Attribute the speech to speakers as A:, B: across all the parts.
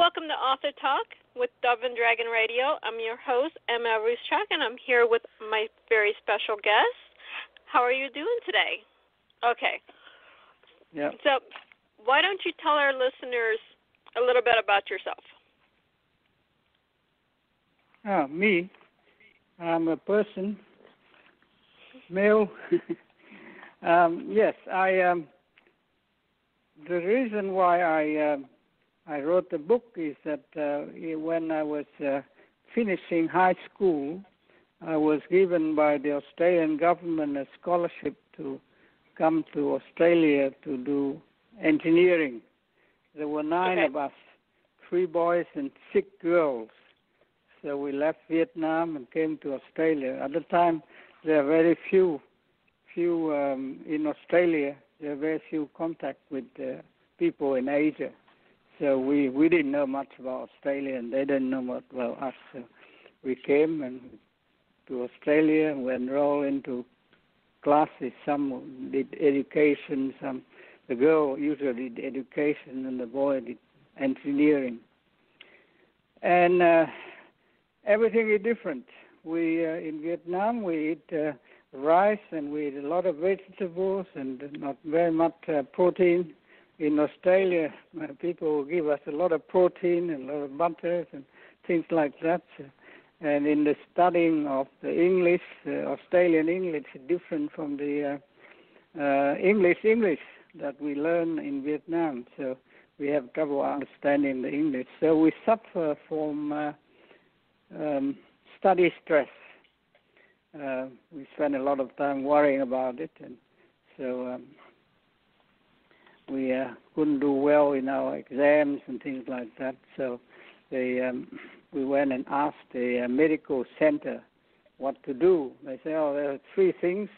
A: Welcome to Author Talk with Dove and Dragon Radio. I'm your host, Emma Ruscsak, and I'm here with my very special guest. How are you doing today? Okay.
B: Yeah.
A: So, why don't you tell our listeners a little bit about yourself?
B: Ah, me. I'm a person, male. um, yes, I. Um, the reason why I uh, I wrote the book is that uh, when I was uh, finishing high school, I was given by the Australian government a scholarship to come to Australia to do engineering. There were nine
A: okay.
B: of us, three boys and six girls. So we left Vietnam and came to Australia. At the time, there are very few, few um, in Australia. There are very few contact with uh, people in Asia. So we we didn't know much about Australia, and they didn't know much about us. So we came and to Australia and we enrolled into classes. Some did education, some the girl usually did education, and the boy did engineering. And uh, everything is different. We uh, in Vietnam we eat uh, rice and we eat a lot of vegetables and not very much uh, protein. In Australia, uh, people give us a lot of protein and a lot of butters and things like that. And in the studying of the English, uh, Australian English is different from the uh, uh, English English that we learn in Vietnam. So we have trouble understanding the English. So we suffer from uh, um, study stress. Uh, we spend a lot of time worrying about it, and so um, we uh, couldn't do well in our exams and things like that. So they, um, we went and asked the uh, medical center what to do. They say, oh, there are three things.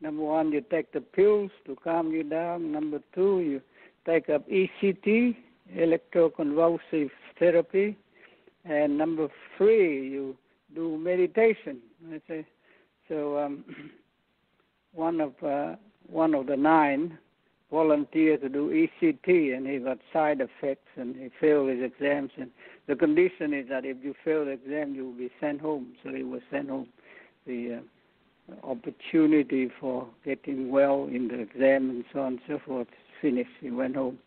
B: Number one, you take the pills to calm you down. Number two, you take up ECT, electroconvulsive therapy. And number three, you do meditation. I say, so um, one of uh, one of the nine volunteered to do ECT, and he got side effects, and he failed his exams. And the condition is that if you fail the exam, you will be sent home. So he was sent home. The uh, opportunity for getting well in the exam and so on and so forth finished. He went home.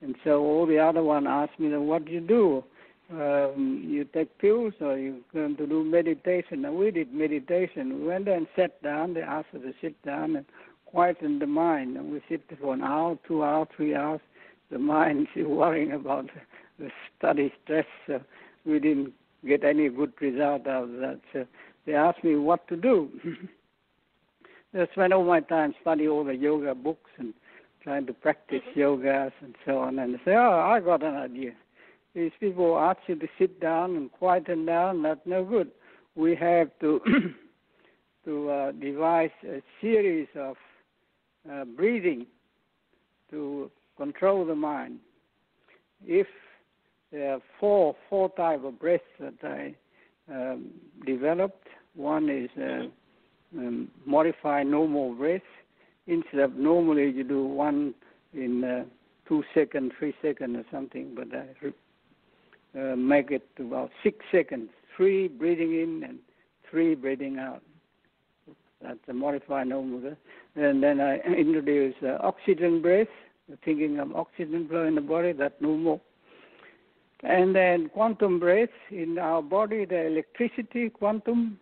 B: And so all the other one asked me, what do you do? Um, you take pills or you going to do meditation? And we did meditation. We went there and sat down. They asked us to sit down and quieten the mind. And we sit for an hour, two hours, three hours. The mind is worrying about the study stress. So we didn't get any good result out of that. So they asked me what to do. I spent all my time studying all the yoga books and trying to practice
A: mm-hmm.
B: yogas and so on. And they say, oh, I got an idea. These people ask you to sit down and quieten down. That's no good. We have to to uh, devise a series of uh, breathing to control the mind. If there are four four type of breaths that I um, developed, one is uh, um, modified normal breath. Instead of normally you do one in uh, two seconds, three seconds or something, but I uh, make it about six seconds. Three breathing in and three breathing out. That's a modified breath. And then I introduce uh, oxygen breath, thinking of oxygen flow in the body, that's normal. And then quantum breath in our body, the electricity quantum,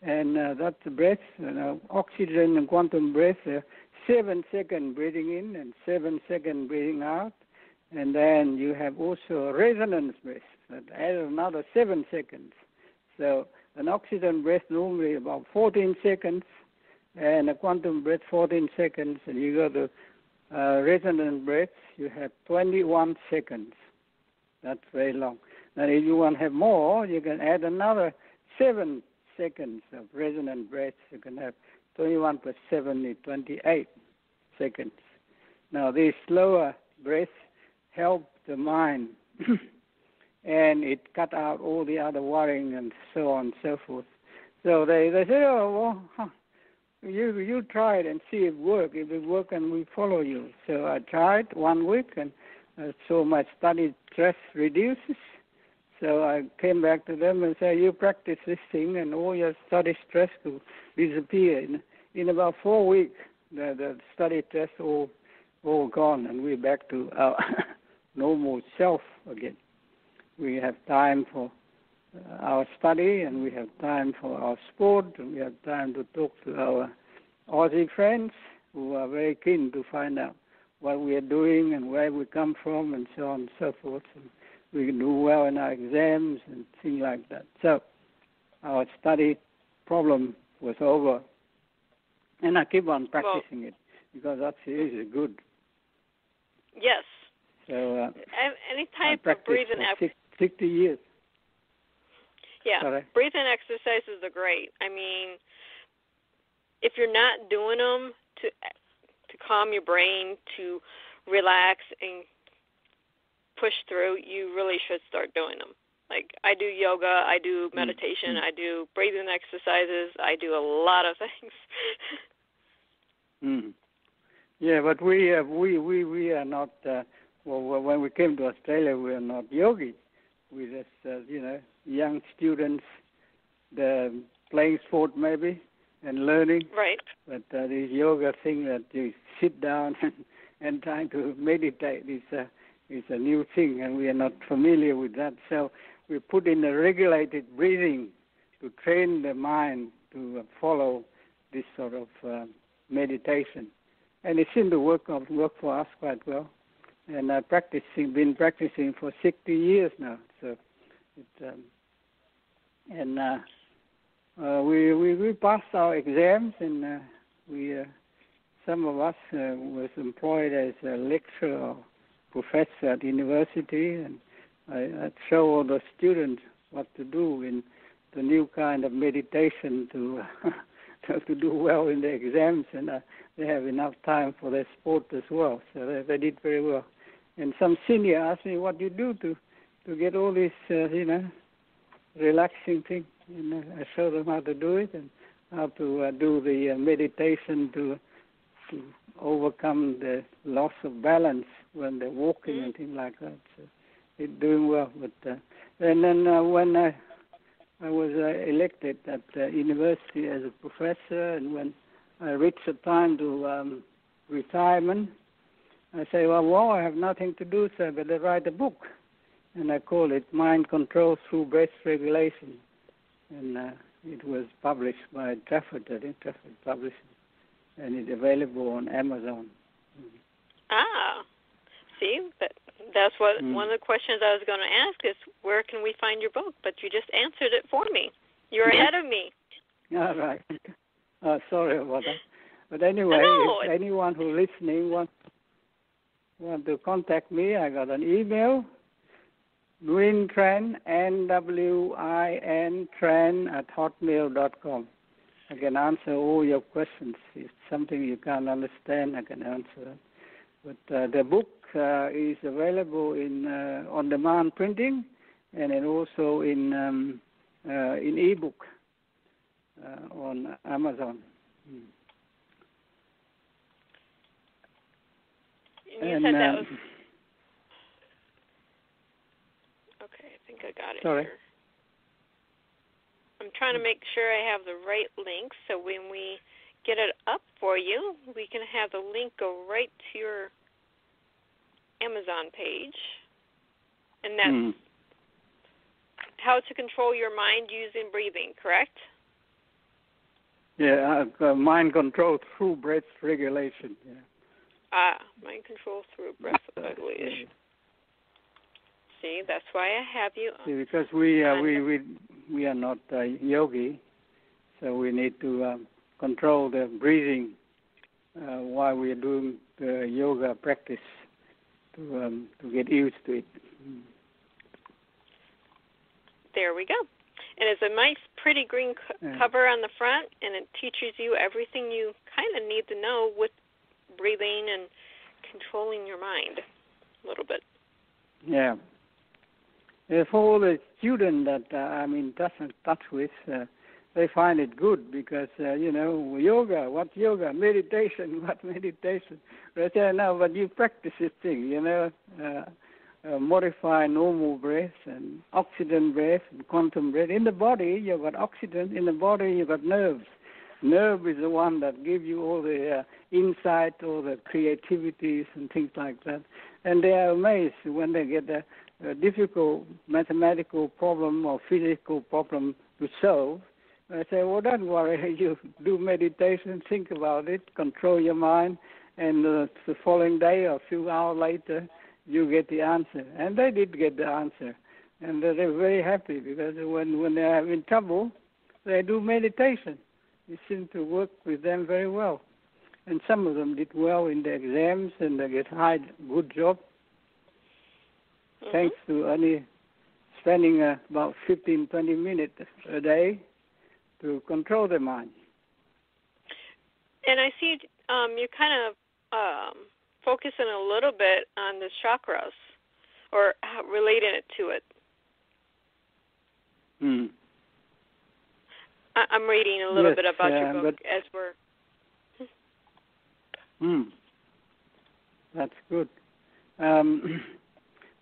B: and uh, that's breath, you know, oxygen and quantum breath, uh, seven second breathing in and seven second breathing out. And then you have also resonance breath that adds another seven seconds. So an oxygen breath normally about 14 seconds, and a quantum breath 14 seconds, and you go to uh, resonance breath, you have 21 seconds. That's very long. Now, if you want to have more, you can add another seven seconds of resonant breath. You can have 21 plus 7 is 28 seconds. Now, these slower breaths help the mind and it cut out all the other worrying and so on and so forth. So they, they say, oh, well, huh, you you try it and see if it works. If it works, and we follow you. So I tried one week, and uh, so my study stress reduces. So I came back to them and said, "You practice this thing, and all your study stress will disappear." In, in about four weeks, the, the study stress all all gone, and we're back to our normal self again. We have time for uh, our study, and we have time for our sport, and we have time to talk to our Aussie friends who are very keen to find out what we are doing and where we come from, and so on and so forth. And we can do well in our exams and things like that. So our study problem was over, and I keep on practicing
A: well,
B: it because that is good.
A: Yes.
B: So uh,
A: any type of breathing
B: exercise. 60 years.
A: Yeah,
B: Sorry.
A: breathing exercises are great. I mean, if you're not doing them to to calm your brain, to relax and push through, you really should start doing them. Like I do yoga, I do mm, meditation,
B: mm-hmm.
A: I do breathing exercises, I do a lot of things.
B: mm. Yeah, but we uh, we we we are not. Uh, well, when we came to Australia, we are not yogis. We just uh, you know young students, the playing sport maybe and learning.
A: Right.
B: But uh, this yoga thing that you sit down and, and trying to meditate is a is a new thing, and we are not familiar with that. So we put in a regulated breathing to train the mind to follow this sort of uh, meditation, and it seemed to work work for us quite well. And I practicing been practicing for 60 years now. It um, and uh, uh, we, we we passed our exams, and uh, we uh, some of us uh, was employed as a lecturer or professor at university, and I, I'd show all the students what to do in the new kind of meditation to to do well in the exams, and uh, they have enough time for their sport as well. So they, they did very well. And some senior asked me, "What do you do to to get all this, uh, you know, relaxing thing?" And I show them how to do it and how to uh, do the uh, meditation to to overcome the loss of balance when they're walking
A: mm-hmm.
B: and things like that. So it's doing well. But uh, and then uh, when I I was uh, elected at the university as a professor, and when I reached the time to um, retirement, I say, well, well, I have nothing to do, sir, but I write a book, and I call it Mind Control Through Breath Regulation and uh, it was published by Trafford, I think Trafford published it, and it's available on Amazon.
A: Mm. Ah, see, that that's what mm. one of the questions I was going to ask is where can we find your book? But you just answered it for me. You're ahead of me.
B: All right. Uh, sorry about that. But anyway,
A: no,
B: if anyone who's listening wants want to contact me, I got an email Nwin Tran, N-W-I-N, Tran at hotmail dot com. I can answer all your questions. If something you can't understand, I can answer. But uh, the book uh, is available in uh, on-demand printing, and then also in um, uh, in ebook uh, on Amazon.
A: Hmm. And you and, said that um, was think I got it
B: Sorry.
A: here. I'm trying to make sure I have the right link so when we get it up for you, we can have the link go right to your Amazon page. And that's
B: mm.
A: how to control your mind using breathing, correct?
B: Yeah, uh, mind control through breath regulation. Yeah.
A: Ah, mind control through breath regulation. See, that's why I have you.
B: See, because we uh, we we we are not uh, yogi, so we need to um, control the breathing uh, while we are doing the yoga practice to um, to get used to it.
A: There we go. And it's a nice, pretty green co- yeah. cover on the front, and it teaches you everything you kind of need to know with breathing and controlling your mind a little bit.
B: Yeah, uh, for all the students that uh, I'm in touch, with, uh, they find it good because uh, you know yoga. What yoga? Meditation. What meditation? They say no, but you practice this thing. You know, uh, uh, modify normal breath and oxygen breath and quantum breath. In the body, you've got oxygen. In the body, you've got nerves. Nerve is the one that gives you all the uh, insight, all the creativities and things like that. And they are amazed when they get a, a difficult mathematical problem or physical problem to solve I say, well, don't worry. You do meditation, think about it, control your mind, and uh, the following day or a few hours later, you get the answer. And they did get the answer, and they're very happy because when when they are in trouble, they do meditation. It seemed to work with them very well, and some of them did well in the exams and they get high good job.
A: Mm-hmm.
B: Thanks to only spending uh, about 15, 20 minutes a day to control the mind.
A: And I see um, you're kind of um, focusing a little bit on the chakras or relating it to it.
B: Hmm.
A: I- I'm reading a little
B: yes,
A: bit about
B: uh,
A: your book as we're.
B: Hmm. That's good. Um,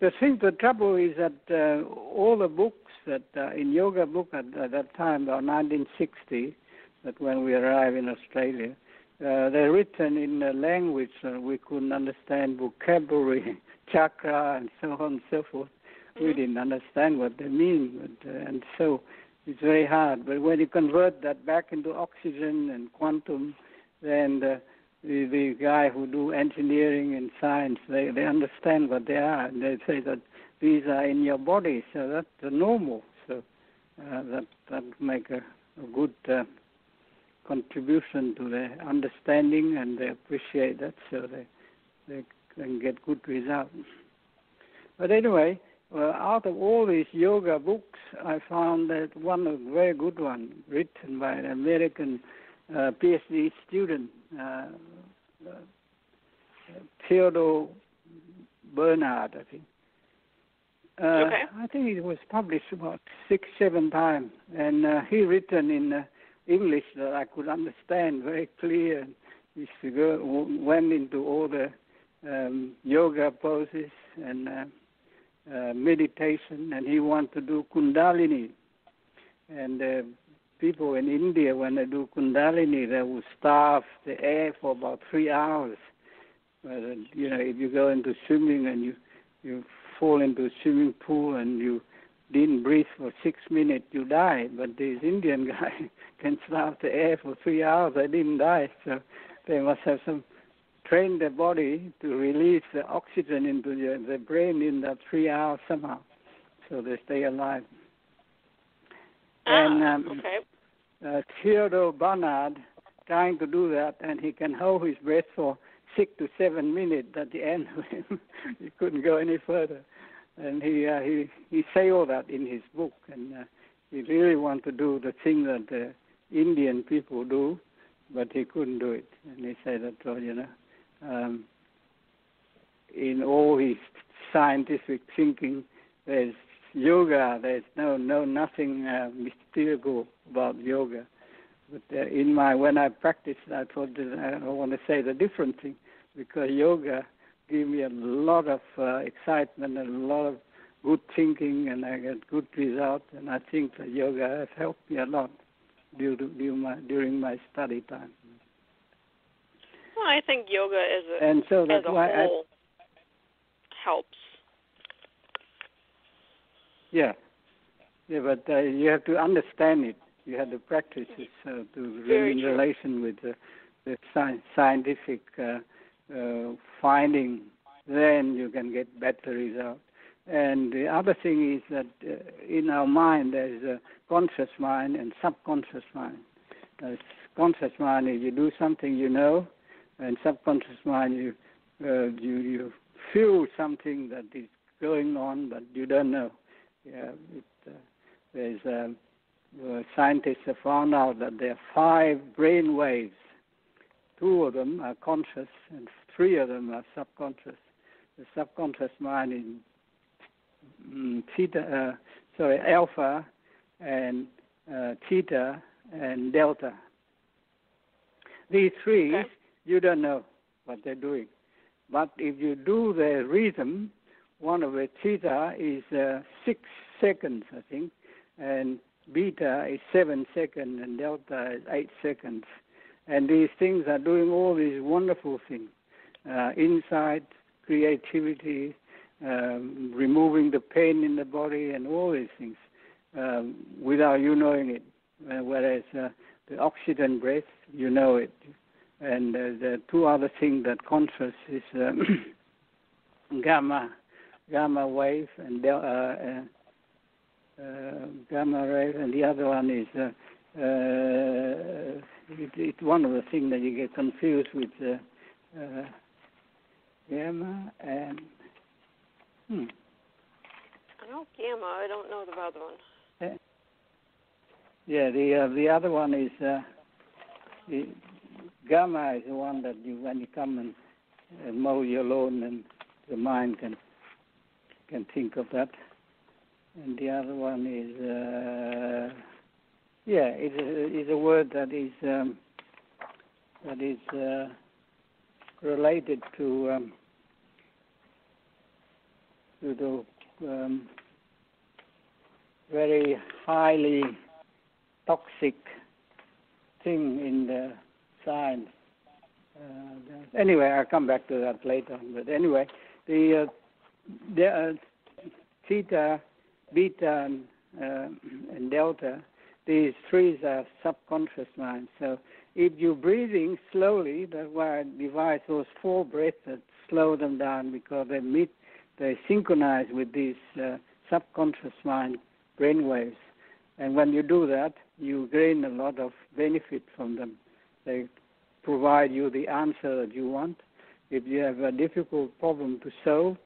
B: the thing, the trouble is that uh, all the books that uh, in yoga book at, at, that time, about 1960, that when we arrived in Australia, uh, they're written in a language that we couldn't understand, vocabulary, chakra, and so on and so forth.
A: Mm-hmm.
B: We didn't understand what they mean, but, uh, and so it's very hard. But when you convert that back into oxygen and quantum, then the, the, the guy who do engineering and science, they, they understand what they are, and they say that these are in your body, so that's normal. So uh, that that make a, a good uh, contribution to the understanding, and they appreciate that, so they they can get good results. But anyway, uh, out of all these yoga books, I found that one a very good one, written by an American uh, PhD student, uh, uh, Theodore Bernard, I think. Uh,
A: okay.
B: I think it was published about six, seven times, and uh, he written in uh, English that I could understand very clear. He went into all the um, yoga poses and uh, uh, meditation, and he wanted to do Kundalini. And people in India, when they do Kundalini, they will starve the air for about three hours. But, uh, you know, if you go into swimming and you you fall into a swimming pool and you didn't breathe for six minutes, you die. But this Indian guy can starve the air for three hours. They didn't die. So they must have some train their body to release the oxygen into the, the brain in that three hours somehow, so they stay alive.
A: Ah,
B: and um,
A: okay.
B: uh, Theodore Bernard trying to do that, and he can hold his breath for six to seven minutes at the end of him. he couldn't go any further, and he uh, he he say all that in his book, and uh, he really want to do the thing that the Indian people do, but he couldn't do it, and he said that well, you know, um, in all his scientific thinking, there's yoga. There's no no nothing uh, mystical about yoga. But uh, in my when I practiced, I thought that I want to say the different thing because yoga gave me a lot of uh, excitement and a lot of good thinking, and I get good results. And I think that yoga has helped me a lot during, during my during my study time.
A: Well, I think yoga as a
B: and so
A: as
B: that's
A: a
B: why
A: whole helps.
B: Yeah, yeah, but uh, you have to understand it. You have to practice it uh, to
A: Very
B: in
A: true.
B: relation with the, the sci- scientific uh, uh, finding. Then you can get better results. And the other thing is that uh, in our mind there is a conscious mind and subconscious mind. Uh, conscious mind is you do something you know, and subconscious mind you uh, you you feel something that is going on but you don't know. Yeah, it, uh, there's um, uh, scientists have found out that there are five brain waves. Two of them are conscious, and three of them are subconscious. The subconscious mind is mm, theta, uh, sorry, alpha, and uh, theta, and delta. These three, okay. you don't know what they're doing. But if you do the rhythm, one of the theta is uh, six seconds, I think, and beta is seven seconds, and delta is eight seconds. And these things are doing all these wonderful things uh, insight, creativity, um, removing the pain in the body, and all these things um, without you knowing it. Uh, whereas uh, the oxygen breath, you know it. And uh, the two other things that conscious is um, gamma, gamma wave, and uh, uh, uh, gamma wave, and the other one is uh, uh, it, it's one of the things that you get confused with uh, uh, gamma and hmm.
A: I know gamma. I don't know the other one.
B: Yeah, yeah the uh, the other one is uh, the gamma is the one that you when you come and, and mow your lawn and the mind can can think of that and the other one is uh, yeah, it's a, word that is um, that is uh, related to um, to the um, very highly toxic thing in the science. Uh, anyway, I'll come back to that later. But anyway, the uh, the uh, theta beta and, uh, and delta, these three are subconscious mind. So if you're breathing slowly, that's why I devise those four breaths that slow them down because they meet, they synchronize with these uh, subconscious mind brain waves. And when you do that, you gain a lot of benefit from them. They provide you the answer that you want. If you have a difficult problem to solve,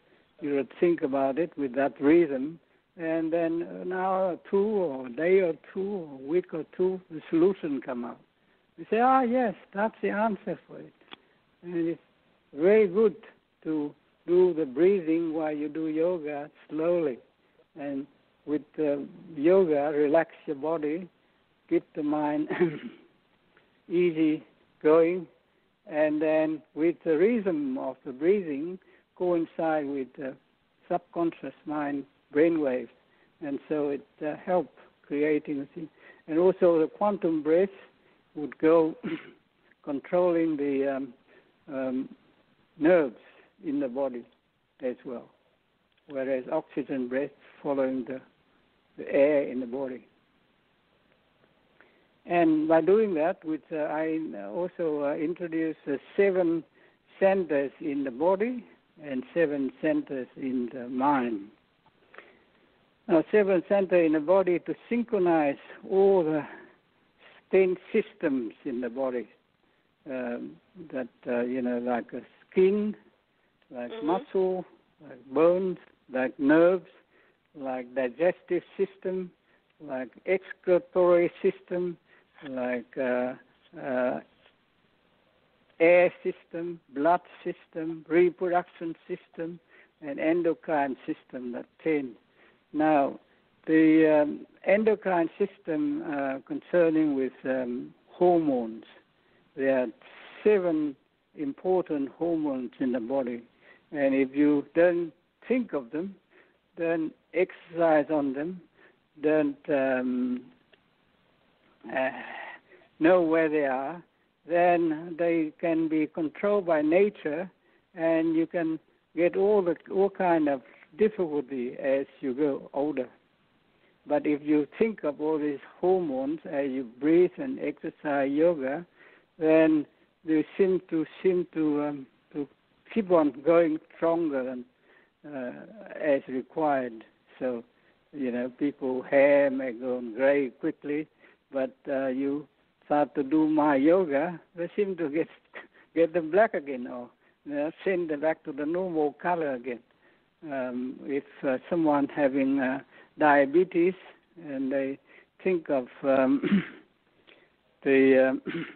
B: you would think about it with that rhythm and then an hour or two, or a day or two, or a week or two, the solution come out. You say, ah, yes, that's the answer for it. And it's very good to do the breathing while you do yoga slowly. And with uh, yoga, relax your body, keep the mind easy going, and then with the rhythm of the breathing, coincide with the subconscious mind brainwaves, and so it uh, helped creating thing. And also the quantum breath would go controlling the um, um, nerves in the body as well, whereas oxygen breath following the, the air in the body. And by doing that, which uh, I also uh, introduced uh, seven centers in the body and seven centers in the mind. Now, seven center in the body to synchronize all the ten systems in the body. Um, that uh, you know, like a skin, like mm-hmm. muscle, like bones, like nerves, like digestive system, like excretory system, like uh, uh, air system, blood system, reproduction system, and endocrine system. That ten now, the um, endocrine system uh, concerning with um, hormones, there are seven important hormones in the body, and if you don't think of them, don't exercise on them, don't um, uh, know where they are, then they can be controlled by nature, and you can get all the all kind of difficulty as you grow older. But if you think of all these hormones as you breathe and exercise yoga, then they seem to seem to um, to keep on going stronger and uh, as required. So, you know, people hair may go gray quickly, but uh, you start to do my yoga, they seem to get get them black again, or send them back to the normal color again um, if uh, someone having uh, diabetes and they think of um, the um,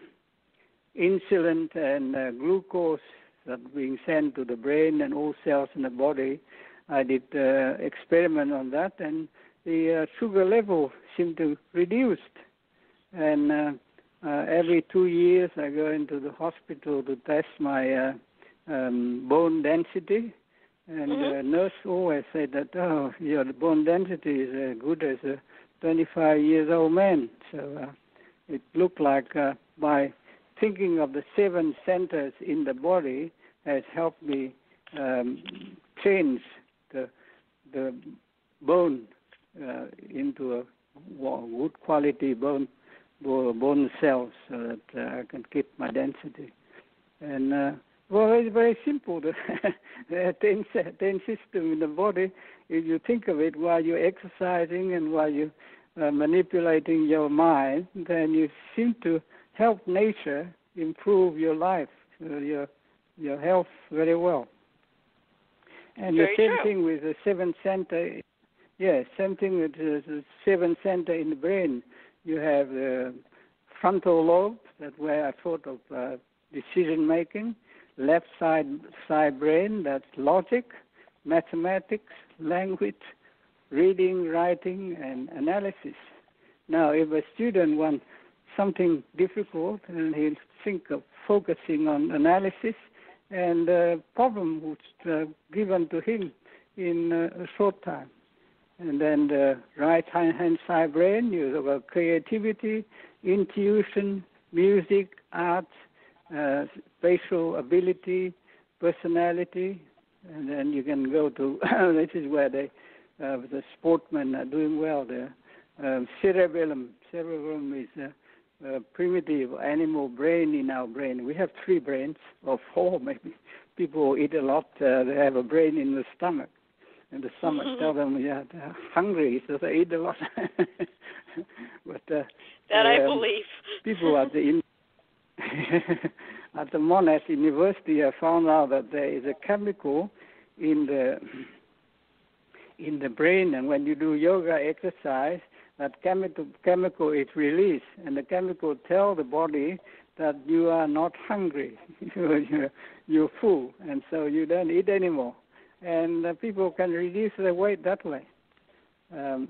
B: insulin and uh, glucose that being sent to the brain and all cells in the body, I did uh, experiment on that, and the uh, sugar level seemed to reduced. and uh, uh, every two years I go into the hospital to test my uh, um, bone density. And
A: Mhm.
B: the nurse always said that, oh, your bone density is as good as a 25 years old man. So uh, it looked like uh, by thinking of the seven centers in the body has helped me um, change the the bone uh, into a good quality bone bo- bone cells so that uh, I can keep my density. And uh, well, it's very simple. The, ten, ten system in the body. If you think of it while you're exercising and while you're uh, manipulating your mind, then you seem to help nature improve your life, uh, your your health very well. And
A: Very
B: the same
A: true.
B: thing with the seven center. Yes, same thing with the, the seven center in the brain. You have the frontal lobe, that where I thought of uh, decision making. Left side side brain, that's logic, mathematics, language, reading, writing, and analysis. Now, if a student wants something difficult, and he'll think of focusing on analysis, and the problem was uh, given to him in uh, a short time. And then the right hand side brain, you have uh, creativity, intuition, music, art, uh, spatial ability, personality, and then you can go to this is where they uh, the sportsmen are doing well there. Um, cerebellum, cerebellum is a, a primitive animal brain in our brain. We have three brains, or four maybe. People eat a lot, uh, they have a brain in the stomach, and the stomach tell them yeah they're hungry, so they eat a lot. but uh,
A: that I
B: um,
A: believe.
B: people at the in at the Monash University have found out that there is a chemical in the in the brain, and when you do yoga exercise, that chemical chemical is released, and the chemical tell the body that you are not hungry, you're, you're, you're full, and so you don't eat anymore, and uh, people can reduce their weight that way. Um,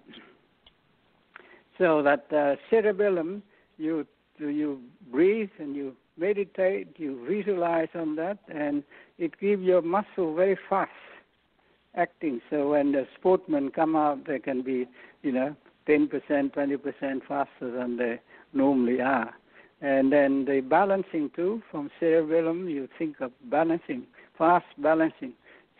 B: so that uh, cerebellum, you you breathe and you meditate, you visualize on that, and it gives your muscle very fast acting. So when the sportsmen come out, they can be, you know, 10%, 20% faster than they normally are. And then the balancing too, from cerebellum, you think of balancing, fast balancing.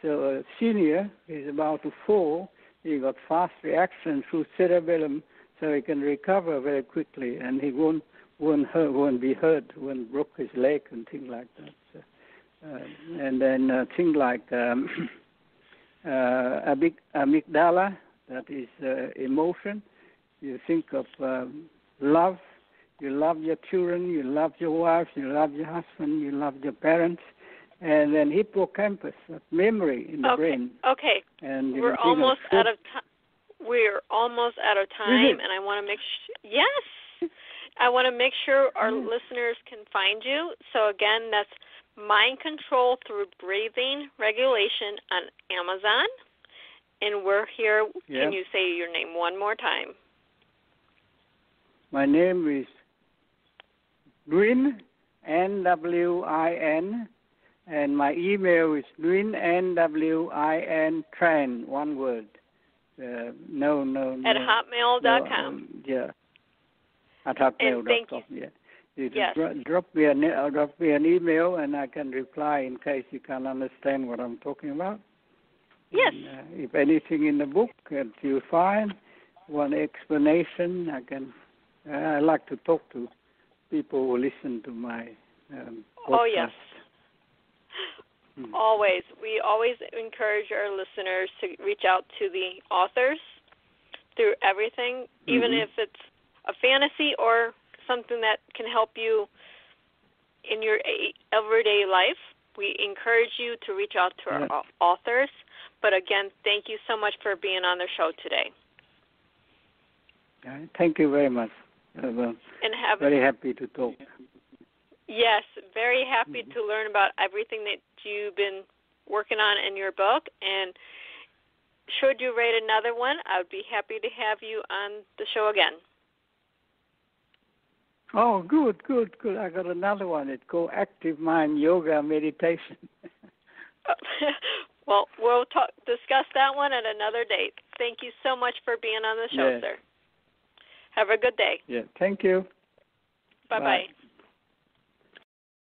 B: So a senior is about to fall, he got fast reaction through cerebellum, so he can recover very quickly, and he won't won't hurt, won't be hurt, won't broke his leg and things like that. So, uh, and then uh, things like um, uh, amygdala, that is uh, emotion. You think of um, love. You love your children. You love your wife. You love your husband. You love your parents. And then hippocampus, memory in the
A: okay.
B: brain.
A: Okay.
B: And
A: We're
B: can think of
A: almost out of time. We're almost out of time, and I want to make sure. Yes, I want to make sure our
B: Yes.
A: listeners can find you. So again, that's mind control through breathing regulation on Amazon, and we're here.
B: Yeah.
A: Can you say your name one more time?
B: My name is Nwin, N W I N, and my email is Nwin, N W I N, Tran, one word. Uh, no, no, no.
A: At hotmail.com.
B: no, um, yeah. At hotmail.com, yeah. You
A: Yes.
B: dro- drop me an uh, drop me an email, and I can reply in case you can't understand what I'm talking about.
A: Yes.
B: And, uh, if anything in the book that you find, one explanation, I can. Uh, I like to talk to people who listen to my um, podcast.
A: Oh, yes.
B: Hmm.
A: Always. We always encourage our listeners to reach out to the authors through everything, even
B: Mhm.
A: if it's a fantasy or something that can help you in your everyday life. We encourage you to reach out to our
B: Yeah.
A: authors. But again, thank you so much for being on the show today.
B: Thank you very much. Well,
A: And have
B: very happy to talk.
A: Yes, very happy
B: Mhm.
A: to learn about everything that you've been working on in your book. And should you write another one, I would be happy to have you on the show again.
B: Oh, good, good, good. I got another one. It's called Active Mind Yoga Meditation.
A: well, we'll talk, discuss that one at another date. Thank you so much for being on the show,
B: yeah.
A: sir. Have a good day.
B: Yeah, thank you.
A: Bye-bye.
B: Bye.